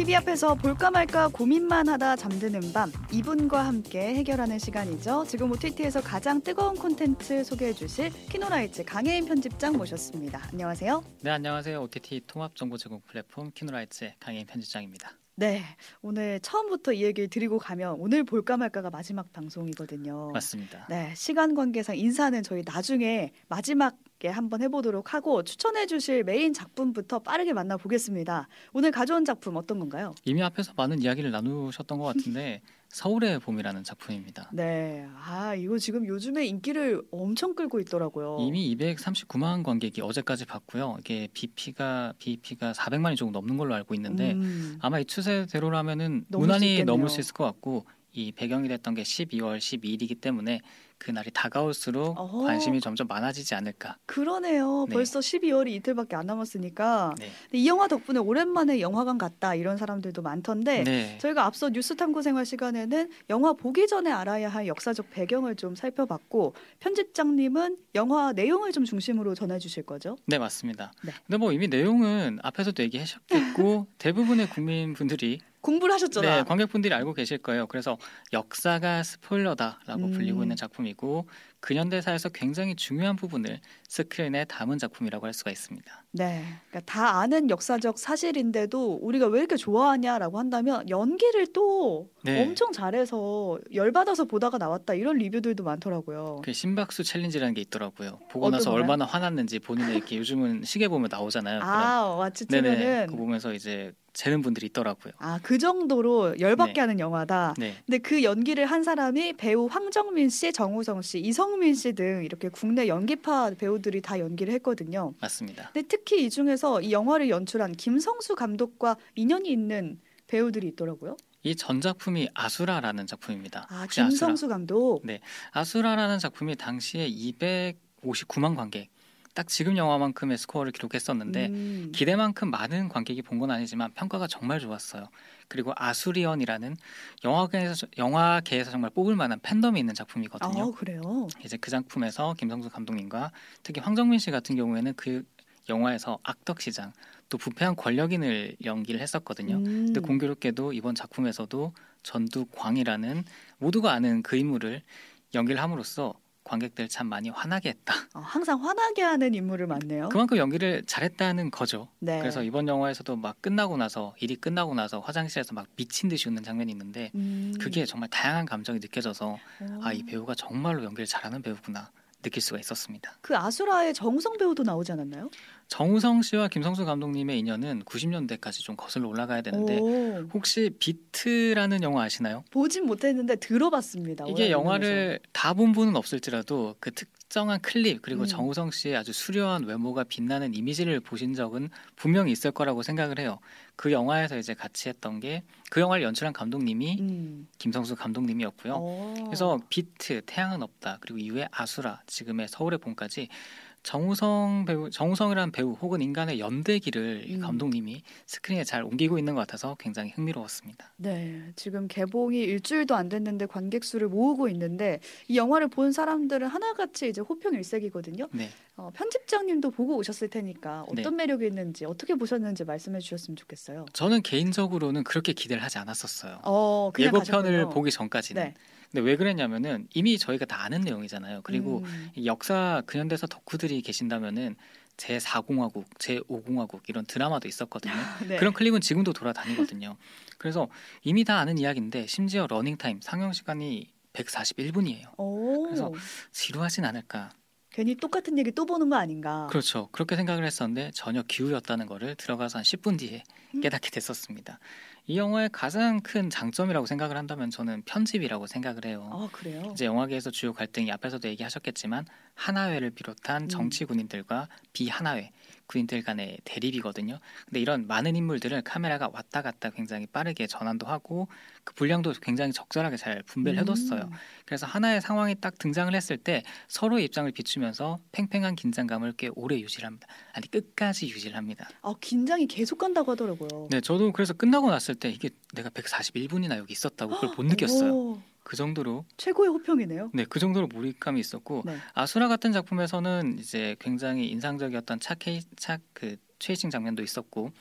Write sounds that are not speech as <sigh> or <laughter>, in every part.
TV 앞에서 볼까 말까 고민만 하다 잠드는 밤 이분과 함께 해결하는 시간이죠. 지금 OTT에서 가장 뜨거운 콘텐츠 소개해 주실 키노라이츠 강혜인 편집장 모셨습니다. 안녕하세요. 네, 안녕하세요. OTT 통합 정보 제공 플랫폼 키노라이츠의 강혜인 편집장입니다. 네, 오늘 처음부터 이 얘기를 드리고 가면 오늘 볼까 말까가 마지막 방송이거든요. 맞습니다. 네, 시간 관계상 인사는 저희 나중에 마지막에 한번 해보도록 하고 추천해 주실 메인 작품부터 빠르게 만나보겠습니다. 오늘 가져온 작품 어떤 건가요? 이미 앞에서 많은 이야기를 나누셨던 것 같은데 <laughs> 서울의 봄이라는 작품입니다. 네, 아 이거 지금 요즘에 인기를 엄청 끌고 있더라고요. 이미 239만 관객이 어제까지 봤고요. 이게 BP가 BP가 400만이 조금 넘는 걸로 알고 있는데 음, 아마 이 추세대로라면은 무난히. 넘을 수 있을 것 같고 이 배경이 됐던 게 12월 12일이기 때문에 그 날이 다가올수록 어허. 관심이 점점 많아지지 않을까. 그러네요. 네. 벌써 12월이 이틀밖에 안 남았으니까 네. 이 영화 덕분에 오랜만에 영화관 갔다 이런 사람들도 많던데 네. 저희가 앞서 뉴스 탐구 생활 시간에는 영화 보기 전에 알아야 할 역사적 배경을 좀 살펴봤고 편집장님은 영화 내용을 좀 중심으로 전해 주실 거죠? 네 맞습니다. 네. 근데 뭐 이미 내용은 앞에서도 얘기하셨겠고 <laughs> 대부분의 국민분들이 공부를 하셨잖아. 네 관객분들이 알고 계실 거예요. 그래서 역사가 스포일러다라고 음. 불리고 있는 작품이고 근현대사에서 굉장히 중요한 부분을 스크린에 담은 작품이라고 할 수가 있습니다. 네, 그러니까 다 아는 역사적 사실인데도 우리가 왜 이렇게 좋아하냐라고 한다면 연기를 또 네. 엄청 잘해서 열받아서 보다가 나왔다 이런 리뷰들도 많더라고요. 그 심박수 챌린지라는 게 있더라고요. 보고 나서 거요? 얼마나 화났는지 본인의 이렇게 요즘은 시계 보면 나오잖아요. 아, 그런- 네네. 그거 보면서 이제 재는 분들이 있더라고요. 아, 그 정도로 열받게 네. 하는 영화다. 네. 근데 그 연기를 한 사람이 배우 황정민 씨, 정우성 씨, 이성 민 씨 등 이렇게 국내 연기파 배우들이 다 연기를 했거든요. 맞습니다. 근데 특히 이 중에서 이 영화를 연출한 김성수 감독과 인연이 있는 배우들이 있더라고요. 이 전작품이 아수라라는 작품입니다. 아, 혹시 아수라? 김성수 감독. 아수라라는 작품이 당시에 259만 관객, 딱 지금 영화만큼의 스코어를 기록했었는데 음. 기대만큼 많은 관객이 본 건 아니지만 평가가 정말 좋았어요. 그리고 아수리언이라는 영화계에서 영화계에서 정말 뽑을 만한 팬덤이 있는 작품이거든요. 아, 그래요. 이제 그 작품에서 김성수 감독님과 특히 황정민 씨 같은 경우에는 그 영화에서 악덕 시장 또 부패한 권력인을 연기를 했었거든요. 음. 근데 공교롭게도 이번 작품에서도 전두광이라는 모두가 아는 그 인물을 연기를 함으로써 관객들 참 많이 화나게 했다. 어, 항상 화나게 하는 인물을 맡네요. 그만큼 연기를 잘했다는 거죠. 네. 그래서 이번 영화에서도 막 끝나고 나서 일이 끝나고 나서 화장실에서 막 미친 듯이 웃는 장면이 있는데 음. 그게 정말 다양한 감정이 느껴져서 어. 아이 배우가 정말로 연기를 잘하는 배우구나 느낄 수가 있었습니다. 그 아수라의 정우성 배우도 나오지 않았나요? 정우성 씨와 김성수 감독님의 인연은 90년대까지 좀 거슬러 올라가야 되는데 오, 혹시 비트라는 영화 아시나요? 보진 못했는데 들어봤습니다. 이게 영화를 다 본 분은 없을지라도 그 특정한 클립 그리고 음. 정우성 씨의 아주 수려한 외모가 빛나는 이미지를 보신 적은 분명히 있을 거라고 생각을 해요. 그 영화에서 이제 같이 했던 게 그 영화를 연출한 감독님이 음. 김성수 감독님이었고요. 어. 그래서 비트, 태양은 없다, 그리고 이후에 아수라, 지금의 서울의 봄까지 정우성 배우, 정우성이라는 배우 혹은 인간의 연대기를 이 음. 감독님이 스크린에 잘 옮기고 있는 것 같아서 굉장히 흥미로웠습니다. 네, 지금 개봉이 일주일도 안 됐는데 관객 수를 모으고 있는데 이 영화를 본 사람들은 하나같이 이제 호평 일색이거든요. 네, 어, 편집장님도 보고 오셨을 테니까 어떤 네. 매력이 있는지 어떻게 보셨는지 말씀해 주셨으면 좋겠어요. 저는 개인적으로는 그렇게 기대를 하지 않았었어요. 어, 예고편을 가셨군요. 보기 전까지는. 네. 근데 왜 그랬냐면은 이미 저희가 다 아는 내용이잖아요. 그리고 음. 이 역사 근현대사 덕후들이 계신다면은 제 4공화국, 제 5공화국 이런 드라마도 있었거든요. <laughs> 네. 그런 클립은 지금도 돌아다니거든요. 그래서 이미 다 아는 이야기인데 심지어 러닝 타임 상영 시간이 141분이에요. 오, 그래서 지루하진 않을까. 괜히 똑같은 얘기 또 보는 거 아닌가. 그렇죠. 그렇게 생각을 했었는데 전혀 기우였다는 거를 들어가서 한 10분 뒤에 음. 깨닫게 됐었습니다. 이 영화의 가장 큰 장점이라고 생각을 한다면 저는 편집이라고 생각을 해요. 아 그래요. 이제 영화계에서 주요 갈등이 앞에서도 얘기하셨겠지만 하나회를 비롯한 음. 정치 군인들과 비하나회 군인들 간의 대립이거든요. 근데 이런 많은 인물들을 카메라가 왔다 갔다 굉장히 빠르게 전환도 하고 그 분량도 굉장히 적절하게 잘 분배를 해뒀어요. 음. 그래서 하나의 상황이 딱 등장을 했을 때 서로의 입장을 비추면서 팽팽한 긴장감을 꽤 오래 유지를 합니다. 아니 끝까지 유지를 합니다. 아 긴장이 계속 간다고 하더라고요. 네, 저도 그래서 끝나고 났을 때 이게 내가 141분이나 여기 있었다고 그걸 못 <gasps> 느꼈어요. 오, 그 정도로 최고의 호평이네요. 네, 그 정도로 몰입감이 있었고 네. 아수라 같은 작품에서는 이제 굉장히 인상적이었던 차케이 차그 최이싱 장면도 있었고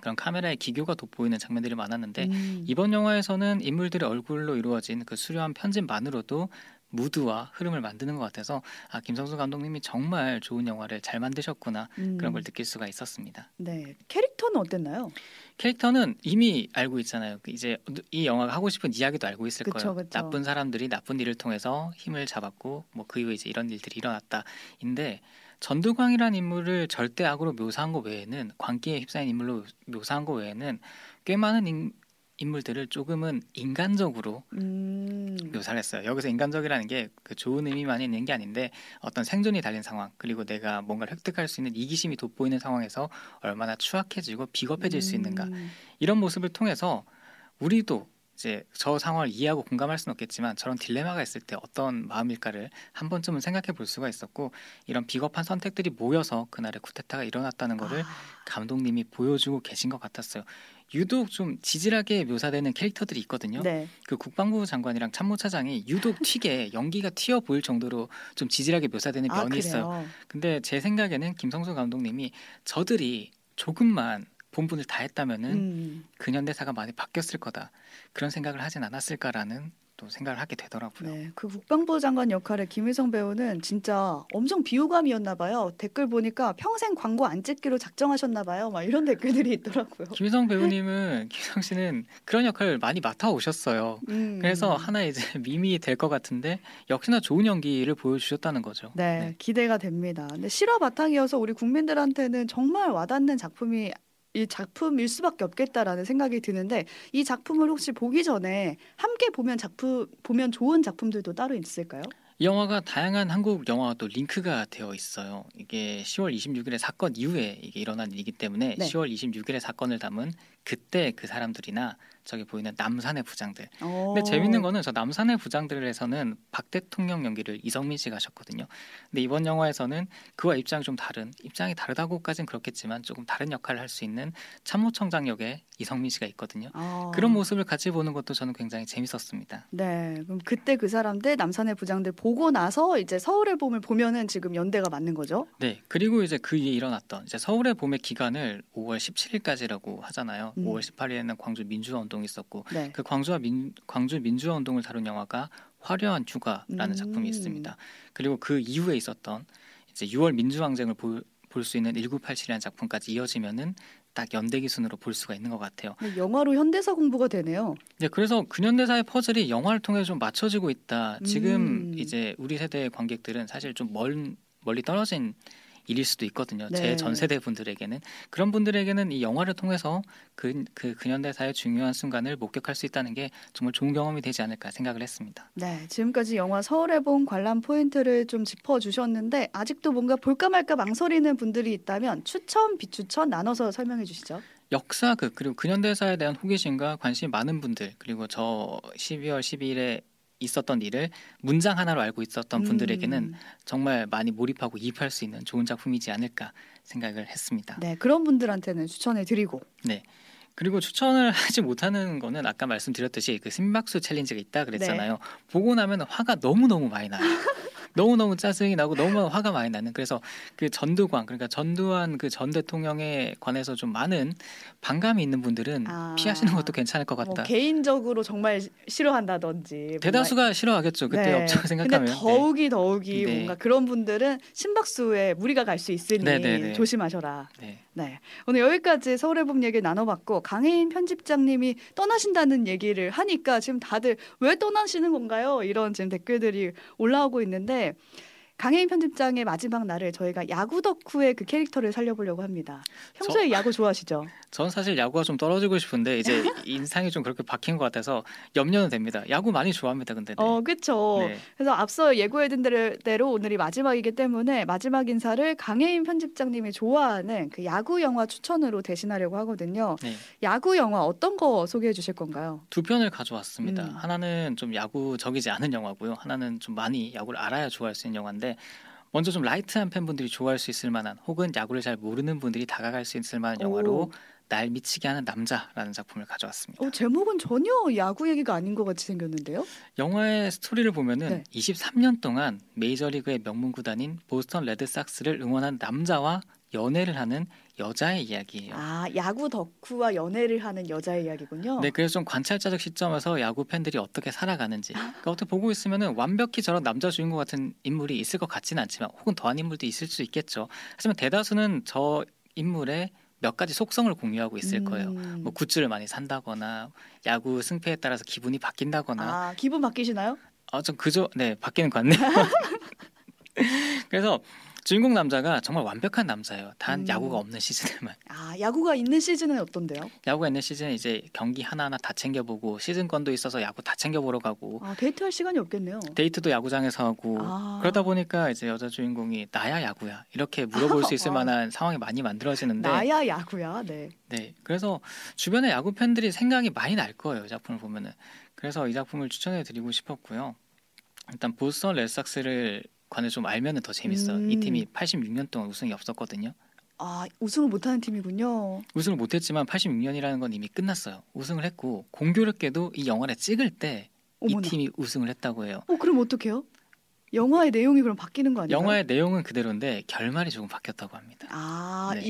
그런 카메라의 기교가 돋보이는 장면들이 많았는데 음. 이번 영화에서는 인물들의 얼굴로 이루어진 그 수려한 편집만으로도 무드와 흐름을 만드는 것 같아서 아 김성수 감독님이 정말 좋은 영화를 잘 만드셨구나 음. 그런 걸 느낄 수가 있었습니다. 네. 캐릭터는 어땠나요? 캐릭터는 이미 알고 있잖아요. 그 이제 이 영화가 하고 싶은 이야기도 알고 있을 그쵸, 거예요. 그쵸. 나쁜 사람들이 나쁜 일을 통해서 힘을 잡았고 뭐 그 이후에 이제 이런 일들이 일어났다인데 전두광이라는 인물을 절대 악으로 묘사한 것 외에는 광기에 휩싸인 인물로 묘사한 것 외에는 꽤 많은 인, 인물들을 조금은 인간적으로 음. 묘사를 했어요. 여기서 인간적이라는 게 그 좋은 의미만 있는 게 아닌데 어떤 생존이 달린 상황 그리고 내가 뭔가를 획득할 수 있는 이기심이 돋보이는 상황에서 얼마나 추악해지고 비겁해질 수 있는가 음. 이런 모습을 통해서 우리도 이제 저 상황을 이해하고 공감할 수는 없겠지만 저런 딜레마가 있을 때 어떤 마음일까를 한 번쯤은 생각해 볼 수가 있었고 이런 비겁한 선택들이 모여서 그날의 쿠데타가 일어났다는 거를 아, 감독님이 보여주고 계신 것 같았어요. 유독 좀 지질하게 묘사되는 캐릭터들이 있거든요. 네. 그 국방부 장관이랑 참모차장이 유독 <laughs> 튀게 연기가 튀어 보일 정도로 좀 지질하게 묘사되는 아, 면이 있어요. 그래요. 근데 제 생각에는 김성수 감독님이 저들이 조금만 본분을 다했다면은 음. 근현대사가 많이 바뀌었을 거다 그런 생각을 하진 않았을까라는 또 생각을 하게 되더라고요. 네, 그 국방부 장관 역할의 김희성 배우는 진짜 엄청 비호감이었나 봐요. 댓글 보니까 평생 광고 안 찍기로 작정하셨나 봐요. 막 이런 <laughs> 댓글들이 있더라고요. 김희성 배우님은 <laughs> 김희성 씨는 그런 역할을 많이 맡아 오셨어요. 음. 그래서 하나 이제 <laughs> 밈이 될 것 같은데 역시나 좋은 연기를 보여주셨다는 거죠. 네, 기대가 됩니다. 근데 실화 바탕이어서 우리 국민들한테는 정말 와닿는 작품이 이 작품일 수밖에 없겠다라는 생각이 드는데 이 작품을 혹시 보기 전에 함께 보면 작품 보면 좋은 작품들도 따로 있을까요? 이 영화가 다양한 한국 영화와 또 링크가 되어 있어요. 이게 10월 26일의 사건 이후에 이게 일어난 일이기 때문에 네. 10월 26일의 사건을 담은 그때 그 사람들이나 저기 보이는 남산의 부장들. 어. 근데 재밌는 거는 저 남산의 부장들에서는 박 대통령 연기를 이성민 씨가 하셨거든요. 근데 이번 영화에서는 그와 입장이 좀 다른 입장이 다르다고까지는 그렇겠지만 조금 다른 역할을 할 수 있는 참모청장 역에 이성민 씨가 있거든요. 어. 그런 모습을 같이 보는 것도 저는 굉장히 재밌었습니다. 네, 그럼 그때 그 사람들 남산의 부장들 보고 나서 이제 서울의 봄을 보면은 지금 연대가 맞는 거죠? 네, 그리고 이제 그 이에 일어났던 이제 서울의 봄의 기간을 5월 17일까지라고 하잖아요. 음. 5월 18일에는 광주 민주화 운동이 있었고 네. 그 광주와 민, 광주 민주화 운동을 다룬 영화가 화려한 휴가라는 음. 작품이 있습니다. 그리고 그 이후에 있었던 이제 6월 민주항쟁을 볼 수 있는 1987이라는 작품까지 이어지면은 딱 연대 기 순으로 볼 수가 있는 것 같아요. 근데 영화로 현대사 공부가 되네요. 네, 그래서 근현대사의 퍼즐이 영화를 통해 좀 맞춰지고 있다. 지금 음. 이제 우리 세대의 관객들은 사실 좀 멀, 멀리 떨어진 일일 수도 있거든요. 네. 제전 세대 분들에게는 그런 분들에게는 이 영화를 통해서 그, 그 근현대사의 중요한 순간을 목격할 수 있다는 게 정말 좋은 경험이 되지 않을까 생각을 했습니다. 네, 지금까지 영화 서울의 봄 관람 포인트를 좀 짚어주셨는데 아직도 뭔가 볼까 말까 망설이는 분들이 있다면 추천, 비추천 나눠서 설명해 주시죠. 역사극 그리고 근현대사에 대한 호기심과 관심이 많은 분들 그리고 저 12월 12일에 있었던 일을 문장 하나로 알고 있었던 분들에게는 음, 정말 많이 몰입하고 이입할 수 있는 좋은 작품이지 않을까 생각을 했습니다. 네, 그런 분들한테는 추천해 드리고 네. 그리고 추천을 <laughs> 하지 못하는 거는 아까 말씀드렸듯이 그 심박수 챌린지가 있다 그랬잖아요. 보고 나면 화가 너무 너무 많이 나요. 너무 너무 짜증이 나고 너무 화가 많이 나는 그래서 그 전두광 그러니까 전두환 그 전 대통령에 관해서 좀 많은 반감이 있는 분들은 아. 피하시는 것도 괜찮을 것뭐 같다. 개인적으로 정말 싫어한다든지 대다수가 싫어하겠죠. 그때 네. 업적을 생각하면. 근데 더욱이 더욱이 네. 뭔가 그런 분들은 심박수에 무리가 갈 수 있으니 네, 네, 네. 조심하셔라. 네. 네. 오늘 여기까지 서울의 봄 얘기 나눠봤고 강혜인 편집장님이 떠나신다는 얘기를 하니까 지금 다들 왜 떠나시는 건가요? 이런 지금 댓글들이 올라오고 있는데 강혜인 편집장의 마지막 날을 저희가 야구 덕후의 그 캐릭터를 살려보려고 합니다. 평소에 야구 좋아하시죠? 전 사실 야구가 좀 떨어지고 싶은데 이제 <laughs> 인상이 좀 그렇게 박힌 것 같아서 염려는 됩니다. 야구 많이 좋아합니다. 근데 네. 어, 그쵸. 네. 그래서 앞서 예고해둔 대로 오늘이 마지막이기 때문에 마지막 인사를 강혜인 편집장님이 좋아하는 그 야구 영화 추천으로 대신하려고 하거든요. 네. 야구 영화 어떤 거 소개해 주실 건가요? 두 편을 가져왔습니다. 음. 하나는 좀 야구적이지 않은 영화고요. 하나는 좀 많이 야구를 알아야 좋아할 수 있는 영화인데 먼저 좀 light한 팬분들이 좋아할 수 있을 만한 혹은 야구를 잘 모르는 분들이 다가갈 수 있을 만한 영화로 오. 날 미치게 하는 남자라는 작품을 가져왔습니다. 어, 제목은 전혀 야구 얘기가 아닌 것 같이 생겼는데요. 영화의 스토리를 보면은 네. 23년 동안 메이저리그의 명문 구단인 보스턴 레드삭스를 응원한 남자와 연애를 하는 여자의 이야기예요. 아, 야구 덕후와 연애를 하는 여자의 이야기군요. 네, 그래서 좀 관찰자적 시점에서 야구 팬들이 어떻게 살아가는지, 그러니까 어떻게 보고 있으면은 완벽히 저런 남자 주인공 같은 인물이 있을 것 같지는 않지만, 혹은 더한 인물도 있을 수 있겠죠. 하지만 대다수는 저 인물의 몇 가지 속성을 공유하고 있을 거예요. 음. 뭐 굿즈를 많이 산다거나, 야구 승패에 따라서 기분이 바뀐다거나, 아, 기분 바뀌시나요? 아, 좀 그저 네 바뀌는 것 같네요. <laughs> 그래서 주인공 남자가 정말 완벽한 남자예요. 단 음. 야구가 없는 시즌에만. 아, 야구가 있는 시즌은 어떤데요? 야구가 있는 시즌에 이제 경기 하나하나 다 챙겨보고 시즌권도 있어서 야구 다 챙겨보러 가고 아, 데이트할 시간이 없겠네요. 데이트도 야구장에서 하고 아. 그러다 보니까 이제 여자 주인공이 나야 야구야 이렇게 물어볼 수 <laughs> 있을 아. 만한 상황이 많이 만들어지는데 나야 야구야. 네. 네 그래서 주변에 야구 팬들이 생각이 많이 날 거예요 이 작품을 보면은 그래서 이 작품을 추천해 드리고 싶었고요 일단 보스턴 레드삭스를 관해 좀 알면은 더 재밌어요 음. 이 팀이 86년 동안 우승이 없었거든요 아, 우승을 못하는 팀이군요. 우승을 못했지만 86년이라는 건 이미 끝났어요 우승을 했고 공교롭게도 이 영화를 찍을 때 이. 팀이 우승을 했다고 해요 어, 그럼 어떡해요? 영화의 내용이 그럼 바뀌는 거 아니에요? 영화의 내용은 그대로인데 결말이 조금 바뀌었다고 합니다. 아, 네.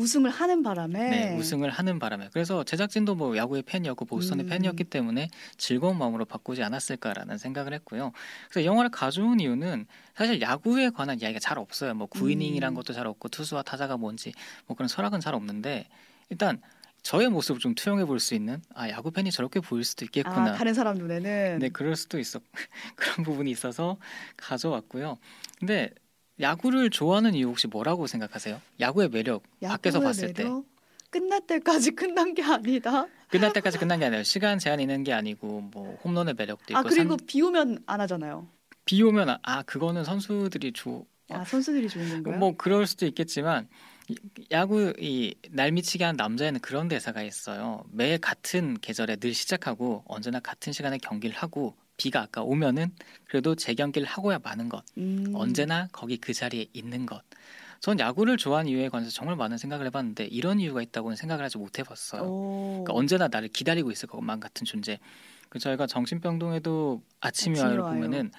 이 우승을 하는 바람에 네, 우승을 하는 바람에 그래서 제작진도 뭐 야구의 팬이었고 보스턴의 음. 팬이었기 때문에 즐거운 마음으로 바꾸지 않았을까라는 생각을 했고요. 그래서 이 영화를 가져온 이유는 사실 야구에 관한 이야기가 잘 없어요. 뭐 구이닝이란 음. 것도 잘 없고 투수와 타자가 뭔지 뭐 그런 철학은 잘 없는데 일단 저의 모습을 좀 투영해 볼 수 있는 아 야구 팬이 저렇게 보일 수도 있겠구나. 아, 다른 사람 눈에는 네, 그럴 수도 있어. <laughs> 그런 부분이 있어서 가져왔고요. 근데 야구를 좋아하는 이유 혹시 뭐라고 생각하세요? 야구의 매력 밖에서 야구의 봤을 때 매력? 끝날 때까지 <laughs> 끝난 게 아니다. 끝날 때까지 끝난 게 아니에요. 시간 제한이 있는 게 아니고 뭐 홈런의 매력도 있고 아 그리고 산- 비 오면 안 하잖아요. 비 오면 아, 아 그거는 선수들이 주아 선수들이 좋은 건가요? 뭐 그럴 수도 있겠지만 이- 야구 이 날 미치게 한 남자에는 그런 대사가 있어요. 매 같은 계절에 늘 시작하고 언제나 같은 시간에 경기를 하고 비가 아까 오면은 그래도 재경기를 하고야 마는 것. 음. 언제나 거기 그 자리에 있는 것. 전 야구를 좋아하는 이유에 관해서 정말 많은 생각을 해봤는데 이런 이유가 있다고는 생각을 하지 못해봤어요. 오. 그러니까 언제나 나를 기다리고 있을 것만 같은 존재. 그 저희가 정신병동에도 아침이 와요를 와요. 보면은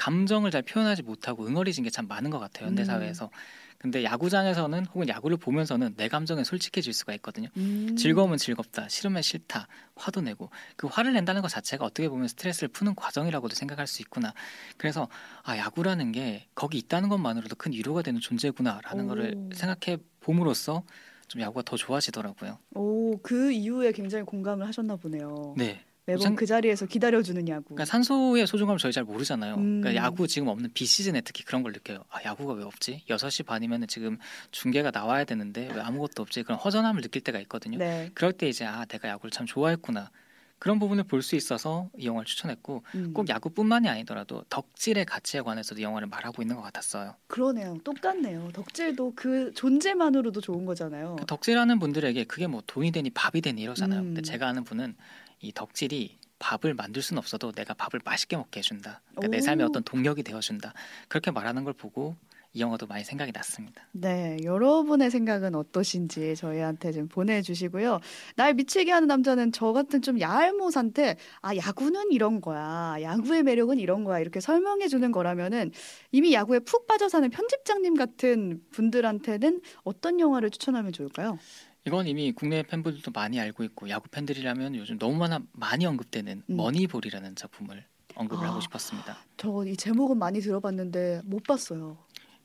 감정을 잘 표현하지 못하고 응어리진 게 참 많은 것 같아요 현대 음. 사회에서. 근데 야구장에서는 혹은 야구를 보면서는 내 감정에 솔직해질 수가 있거든요. 음. 즐거우면 즐겁다, 싫으면 싫다, 화도 내고 그 화를 낸다는 것 자체가 어떻게 보면 스트레스를 푸는 과정이라고도 생각할 수 있구나. 그래서 아 야구라는 게 거기 있다는 것만으로도 큰 위로가 되는 존재구나라는 오. 거를 생각해 봄으로써 좀 야구가 더 좋아지더라고요. 오, 그 이유에 굉장히 공감을 하셨나 보네요. 네. 매번 산- 그 자리에서 기다려주는 야구. 그러니까 산소의 소중함을 저희 잘 모르잖아요. 음. 그러니까 야구 지금 없는 비 시즌에 특히 그런 걸 느껴요. 아, 야구가 왜 없지? 6시 반이면 지금 중계가 나와야 되는데 왜 아무것도 없지? 그런 허전함을 느낄 때가 있거든요. 네. 그럴 때 이제 아, 내가 야구를 참 좋아했구나. 그런 부분을 볼 수 있어서 이 영화를 추천했고 음. 꼭 야구뿐만이 아니더라도 덕질의 가치에 관해서도 이 영화를 말하고 있는 것 같았어요. 그러네요. 똑같네요. 덕질도 그 존재만으로도 좋은 거잖아요. 그 덕질하는 분들에게 그게 뭐 돈이 되니 밥이 되니 이러잖아요. 음. 근데 제가 아는 분은 이 덕질이 밥을 만들 수는 없어도 내가 밥을 맛있게 먹게 해준다. 그러니까 내 오. 삶의 어떤 동력이 되어준다. 그렇게 말하는 걸 보고 이 영화도 많이 생각이 났습니다. 네, 여러분의 생각은 어떠신지 저희한테 좀 보내주시고요. 날 미치게 하는 남자는 저 같은 좀 얄못한테 아 야구는 이런 거야, 야구의 매력은 이런 거야 이렇게 설명해 주는 거라면은 이미 야구에 푹 빠져 사는 편집장님 같은 분들한테는 어떤 영화를 추천하면 좋을까요? 이건 이미 국내 팬분들도 많이 알고 있고 야구 팬들이라면 요즘 너무나 많이 언급되는 음. 머니볼이라는 작품을 언급을 아. 하고 싶었습니다. 저 이 제목은 많이 들어봤는데 못 봤어요.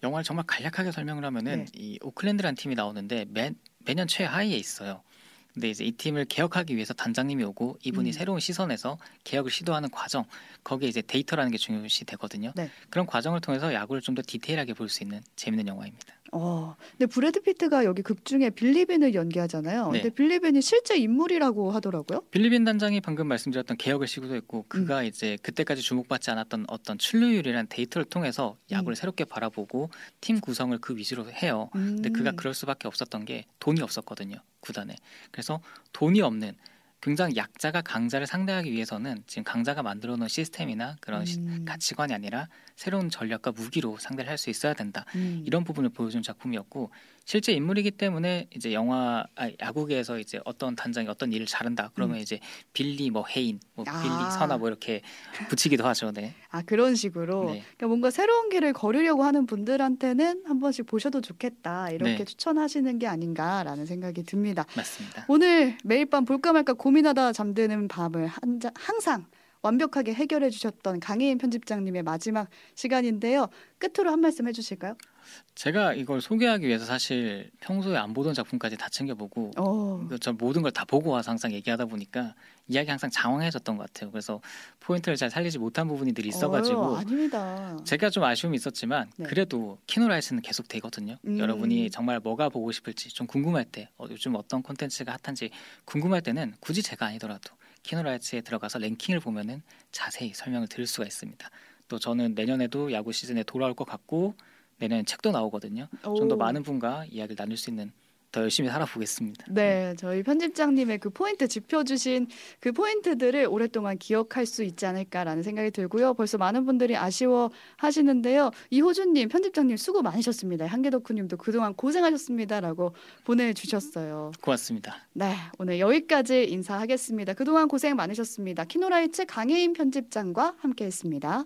영화를 정말 간략하게 설명을 하면은 네. 이 오클랜드라는 팀이 나오는데 매, 매년 최하위에 있어요. 근데 이제 이 팀을 개혁하기 위해서 단장님이 오고 이분이 음. 새로운 시선에서 개혁을 시도하는 과정 거기에 이제 데이터라는 게 중요시 되거든요. 네. 그런 과정을 통해서 야구를 좀 더 디테일하게 볼 수 있는 재밌는 영화입니다. 어, 근데 브래드 피트가 여기 극 중에 빌리빈을 연기하잖아요. 네. 근데 빌리빈이 실제 인물이라고 하더라고요. 빌리빈 단장이 방금 말씀드렸던 개혁을 시도했고 그가 음. 이제 그때까지 주목받지 않았던 어떤 출루율이라는 데이터를 통해서 야구를 음. 새롭게 바라보고 팀 구성을 그 위주로 해요. 근데 음. 그가 그럴 수밖에 없었던 게 돈이 없었거든요 구단에 그래서 돈이 없는 굉장히 약자가 강자를 상대하기 위해서는 지금 강자가 만들어 놓은 시스템이나 그런 시- 음. 가치관이 아니라 새로운 전략과 무기로 상대를 할 수 있어야 된다 음. 이런 부분을 보여준 작품이었고 실제 인물이기 때문에 이제 영화 아, 야구계에서 이제 어떤 단장이 어떤 일을 잘한다 그러면 음. 이제 빌리 뭐 해인 뭐 아. 빌리 선아 뭐 이렇게 붙이기도 하죠. 네. 아 그런 식으로 네. 그러니까 뭔가 새로운 길을 걸으려고 하는 분들한테는 한 번씩 보셔도 좋겠다 이렇게 네. 추천하시는 게 아닌가라는 생각이 듭니다. 맞습니다. 오늘 매일 밤 볼까 말까 고민하다 잠드는 밤을 한 자- 항상 완벽하게 해결해 주셨던 강혜인 편집장님의 마지막 시간인데요. 끝으로 한 말씀 해주실까요? 제가 이걸 소개하기 위해서 사실 평소에 안 보던 작품까지 다 챙겨보고 어, 그저 모든 걸 다 보고 와서 항상 얘기하다 보니까 이야기 항상 장황해졌던 것 같아요. 그래서 포인트를 잘 살리지 못한 부분들이 있어가지고 어휴, 아닙니다. 제가 좀 아쉬움이 있었지만 네. 그래도 키노라이스는 계속 되거든요. 음. 여러분이 정말 뭐가 보고 싶을지 좀 궁금할 때 어, 요즘 어떤 콘텐츠가 핫한지 궁금할 때는 굳이 제가 아니더라도 키노라이츠에 들어가서 랭킹을 보면은 자세히 설명을 드릴 수가 있습니다. 또 저는 내년에도 야구 시즌에 돌아올 것 같고 내년 책도 나오거든요. 좀더 오. 많은 분과 이야기를 나눌 수 있는 더 열심히 살아보겠습니다. 네, 저희 편집장님의 그 포인트 짚어주신 그 포인트들을 오랫동안 기억할 수 있지 않을까라는 생각이 들고요. 벌써 많은 분들이 아쉬워 하시는데요. 이호준님, 편집장님 수고 많으셨습니다. 한계덕후님도 그동안 고생하셨습니다라고 보내주셨어요. 고맙습니다. 네, 오늘 여기까지 인사하겠습니다. 그동안 고생 많으셨습니다. 키노라이츠 강혜인 편집장과 함께했습니다.